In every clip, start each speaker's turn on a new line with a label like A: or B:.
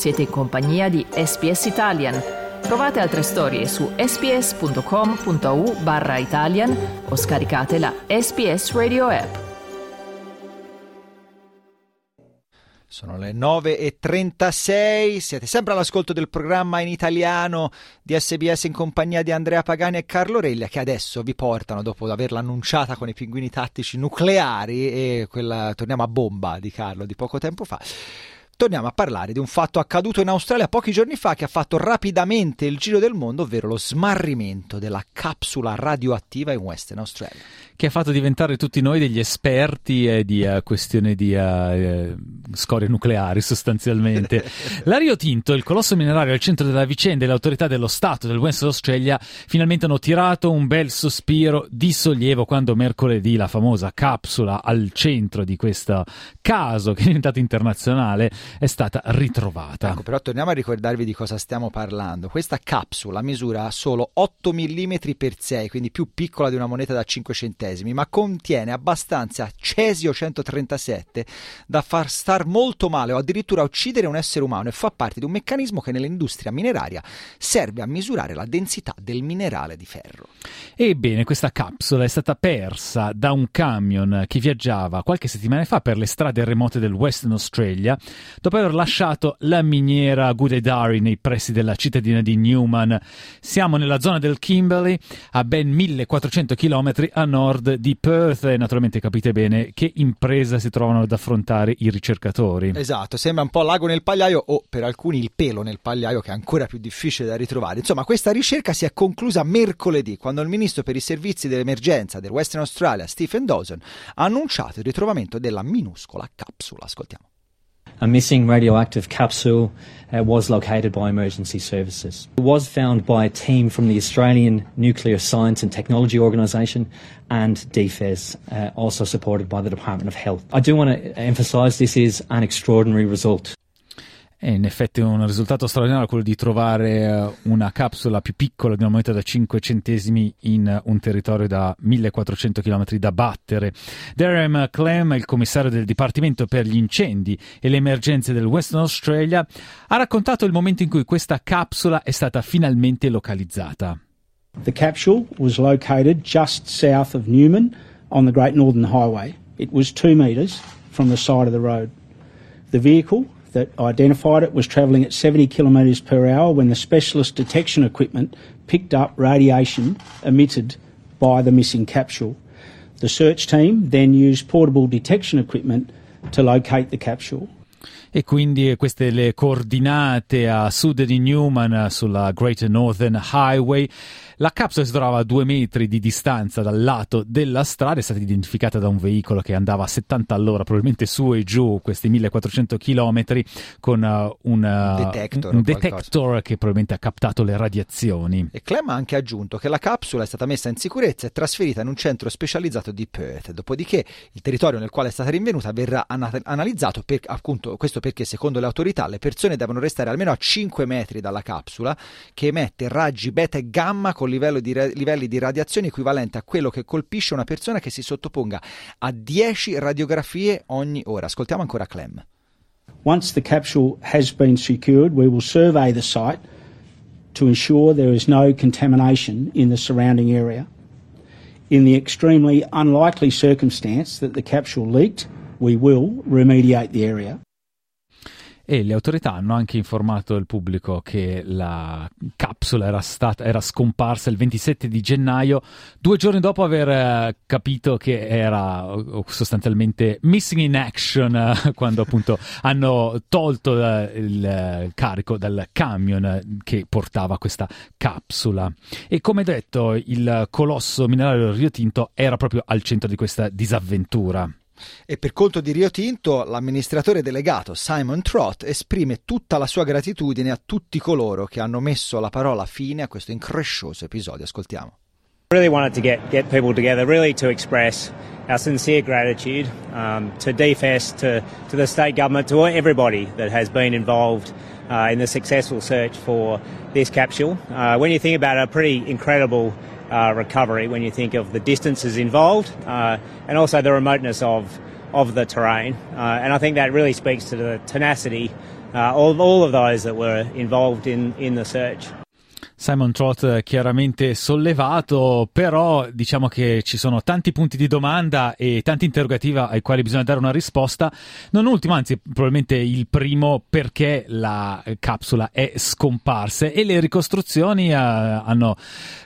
A: Siete in compagnia di SPS Italian. Trovate altre storie su sps.com.au barra Italian o scaricate la SPS Radio app.
B: Sono le 9.36, siete sempre all'ascolto del programma in italiano di SBS in compagnia di Andrea Pagani e Carlo Reglia che adesso vi portano, dopo averla annunciata con i pinguini tattici nucleari e quella, torniamo a bomba di Carlo di poco tempo fa, torniamo a parlare di un fatto accaduto in Australia pochi giorni fa che ha fatto rapidamente il giro del mondo, ovvero lo smarrimento della capsula radioattiva in Western Australia
C: che ha fatto diventare tutti noi degli esperti eh, di uh, questioni di uh, scorie nucleari sostanzialmente. La Rio Tinto, il colosso minerario al centro della vicenda e le autorità dello Stato del West Australia finalmente hanno tirato un bel sospiro di sollievo quando mercoledì la famosa capsula al centro di questo caso che è diventato internazionale è stata ritrovata.
B: Ecco, però torniamo a ricordarvi di cosa stiamo parlando. Questa capsula misura solo 8 mm per 6, quindi più piccola di una moneta da 5 centesimi centesimi, ma contiene abbastanza cesio 137 da far star molto male o addirittura uccidere un essere umano e fa parte di un meccanismo che nell'industria mineraria serve a misurare la densità del minerale di ferro.
C: Ebbene, questa capsula è stata persa da un camion che viaggiava qualche settimana fa per le strade remote del Western Australia dopo aver lasciato la miniera Gudedari nei pressi della cittadina di Newman. Siamo nella zona del Kimberley, a ben 1400 km a nord di Perth e naturalmente capite bene che impresa si trovano ad affrontare i ricercatori.
B: Esatto, sembra un po' l'ago nel pagliaio o per alcuni il pelo nel pagliaio che è ancora più difficile da ritrovare. Insomma, questa ricerca si è conclusa mercoledì quando il ministro per i servizi dell'emergenza del Western Australia, Stephen Dawson, ha annunciato il ritrovamento della minuscola capsula. Ascoltiamo.
D: A missing radioactive capsule uh, was located by emergency services. It was found by a team from the Australian Nuclear Science and Technology Organisation and DFES, uh, also supported by the Department of Health. I do want to emphasise this is an extraordinary result.
C: E in effetti un risultato straordinario quello di trovare eh, una capsula più piccola di una moneta da 5 centesimi in un territorio da 1400 km da battere. Darren Clem, il commissario del Dipartimento per gli incendi e le emergenze del Western Australia, ha raccontato il momento in cui questa capsula è stata finalmente localizzata.
E: The capsule was located just south of Newman on the Great Northern Highway. It was two metres from the side of the road. The vehicle that identified it was travelling at 70 kilometres per hour when the specialist detection equipment picked up radiation emitted by the missing capsule. The search team then used portable detection equipment to locate the capsule.
C: E quindi queste le coordinate a sud di Newman sulla Great Northern Highway. La capsula si trovava a due metri di distanza dal lato della strada, è stata identificata da un veicolo che andava a 70 all'ora, probabilmente su e giù questi 1400 km con uh, un, uh,
B: detector,
C: un detector che probabilmente ha captato le radiazioni.
B: E Clem ha anche aggiunto che la capsula è stata messa in sicurezza e trasferita in un centro specializzato di Perth, dopodiché il territorio nel quale è stata rinvenuta verrà ana- analizzato, per, appunto questo perché secondo le autorità le persone devono restare almeno a 5 metri dalla capsula che emette raggi beta e gamma con di livelli di radiazione equivalente a quello che colpisce una persona che si sottoponga a 10 radiografie ogni ora. Ascoltiamo ancora Clem.
E: Once the capsule has been secured, we will survey the site to ensure there is no contamination in the surrounding area. In the extremely unlikely circumstance that the capsule leaked, we will remediate the area.
C: E le autorità hanno anche informato il pubblico che la capsula era, stata, era scomparsa il 27 di gennaio, due giorni dopo aver eh, capito che era sostanzialmente missing in action eh, quando appunto hanno tolto eh, il carico dal camion che portava questa capsula. E come detto, il colosso minerario Rio Tinto era proprio al centro di questa disavventura.
B: E per conto di Rio Tinto, l'amministratore delegato Simon Trott esprime tutta la sua gratitudine a tutti coloro che hanno messo la parola fine a questo increscioso episodio. Ascoltiamo.
F: Really wanted to get, get people together, really to express our sincere gratitude um, to DFS, to, to the state government, to everybody that has been involved uh, in the successful search for this capsule. Uh, when you think about a pretty incredible uh, recovery when you think of the distances involved uh, and also the remoteness of of the terrain. Uh, and I think that really speaks to the tenacity uh, all, all of those that were involved in, in the search.
C: Simon Trott chiaramente sollevato, però diciamo che ci sono tanti punti di domanda e tanti interrogativi ai quali bisogna dare una risposta. Non ultimo, anzi, probabilmente il primo perché la capsula è scomparsa e le ricostruzioni uh, hanno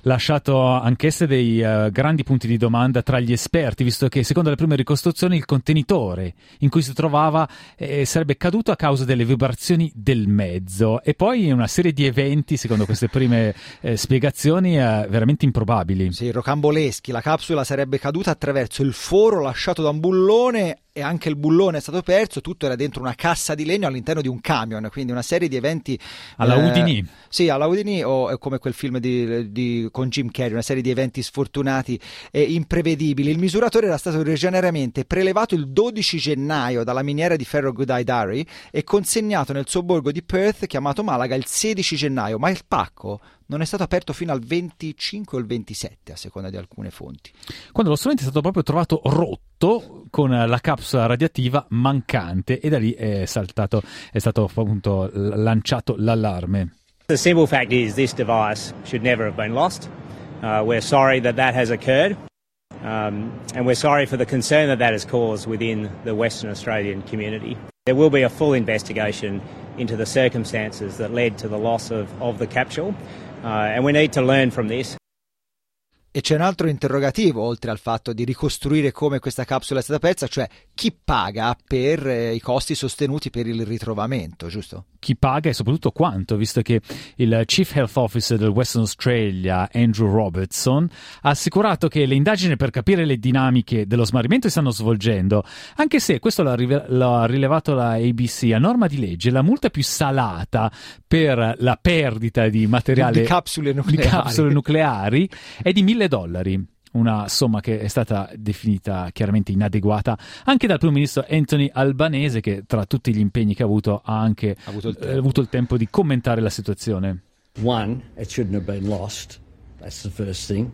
C: lasciato anch'esse dei uh, grandi punti di domanda tra gli esperti, visto che secondo le prime ricostruzioni il contenitore in cui si trovava eh, sarebbe caduto a causa delle vibrazioni del mezzo e poi una serie di eventi, secondo queste prime eh, spiegazioni eh, veramente improbabili.
B: Sì, rocamboleschi. La capsula sarebbe caduta attraverso il foro lasciato da un bullone e anche il bullone è stato perso, tutto era dentro una cassa di legno all'interno di un camion, quindi una serie di eventi...
C: Alla eh, Udini.
B: Sì, alla Udini o come quel film di, di, con Jim Carrey, una serie di eventi sfortunati e imprevedibili. Il misuratore era stato originariamente prelevato il 12 gennaio dalla miniera di ferro Goodeye e consegnato nel sobborgo di Perth chiamato Malaga il 16 gennaio, ma il pacco non è stato aperto fino al 25 o il 27 a seconda di alcune fonti.
C: Quando lo strumento è stato proprio trovato rotto con la capsula radiativa mancante e da lì è saltato, è stato appunto lanciato l'allarme.
F: The simple fact is this device should never have been lost. Uh, we're sorry that that has occurred. Um, and we're sorry for the concern that that has caused within the Western Australian community. There will be a full investigation into the circumstances that led to the loss of, of the capsule. Uh, and we need to learn from this.
B: E c'è un altro interrogativo, oltre al fatto di ricostruire come questa capsula è stata persa, cioè chi paga per eh, i costi sostenuti per il ritrovamento, giusto?
C: Chi paga e soprattutto quanto, visto che il Chief Health Officer del Western Australia, Andrew Robertson, ha assicurato che le indagini per capire le dinamiche dello smarrimento si stanno svolgendo, anche se, questo l'ha, rive- l'ha rilevato la ABC, a norma di legge, la multa più salata per la perdita di materiale
B: di capsule nucleari,
C: di capsule nucleari è di 1000 dollari una somma che è stata definita chiaramente inadeguata anche dal primo ministro Anthony Albanese che tra tutti gli impegni che ha avuto ha anche ha avuto, il eh, avuto il tempo di commentare la situazione.
G: One, it shouldn't have been lost. That's the first thing.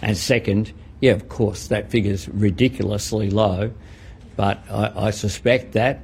G: And second, yeah, of course, that figure's ridiculously low, but I, I suspect that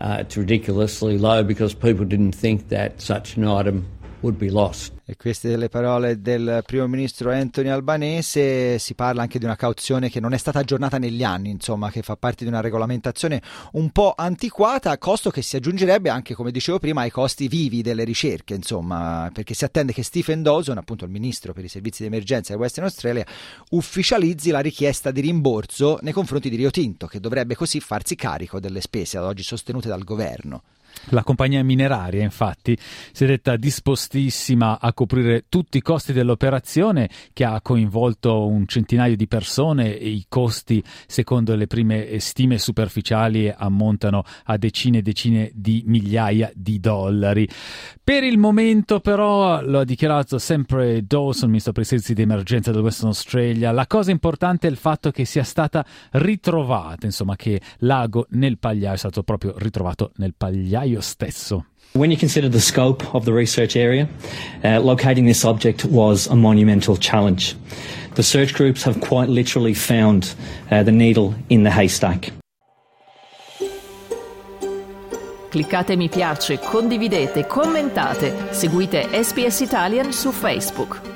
G: uh, it's ridiculously low because people didn't think that such an item would be lost.
B: E queste le parole del primo ministro Anthony Albanese, si parla anche di una cauzione che non è stata aggiornata negli anni, insomma, che fa parte di una regolamentazione un po' antiquata, costo che si aggiungerebbe anche, come dicevo prima, ai costi vivi delle ricerche, insomma, perché si attende che Stephen Dawson, appunto il ministro per i servizi di emergenza del Western Australia, ufficializzi la richiesta di rimborso nei confronti di Rio Tinto, che dovrebbe così farsi carico delle spese ad oggi sostenute dal governo.
C: La compagnia mineraria, infatti, si è detta dispostissima a coprire tutti i costi dell'operazione, che ha coinvolto un centinaio di persone e i costi, secondo le prime stime superficiali, ammontano a decine e decine di migliaia di dollari. Per il momento, però, lo ha dichiarato sempre Dawson, ministro per i servizi di emergenza del Western Australia, la cosa importante è il fatto che sia stata ritrovata, insomma, che l'ago nel pagliaio è stato proprio ritrovato nel pagliaio febbraio stesso.
D: When you consider the scope of the research area, uh, locating this object was a monumental challenge. The search groups have quite literally found uh, the needle in the haystack.
A: Cliccate mi piace, condividete, commentate, seguite SPS Italian su Facebook.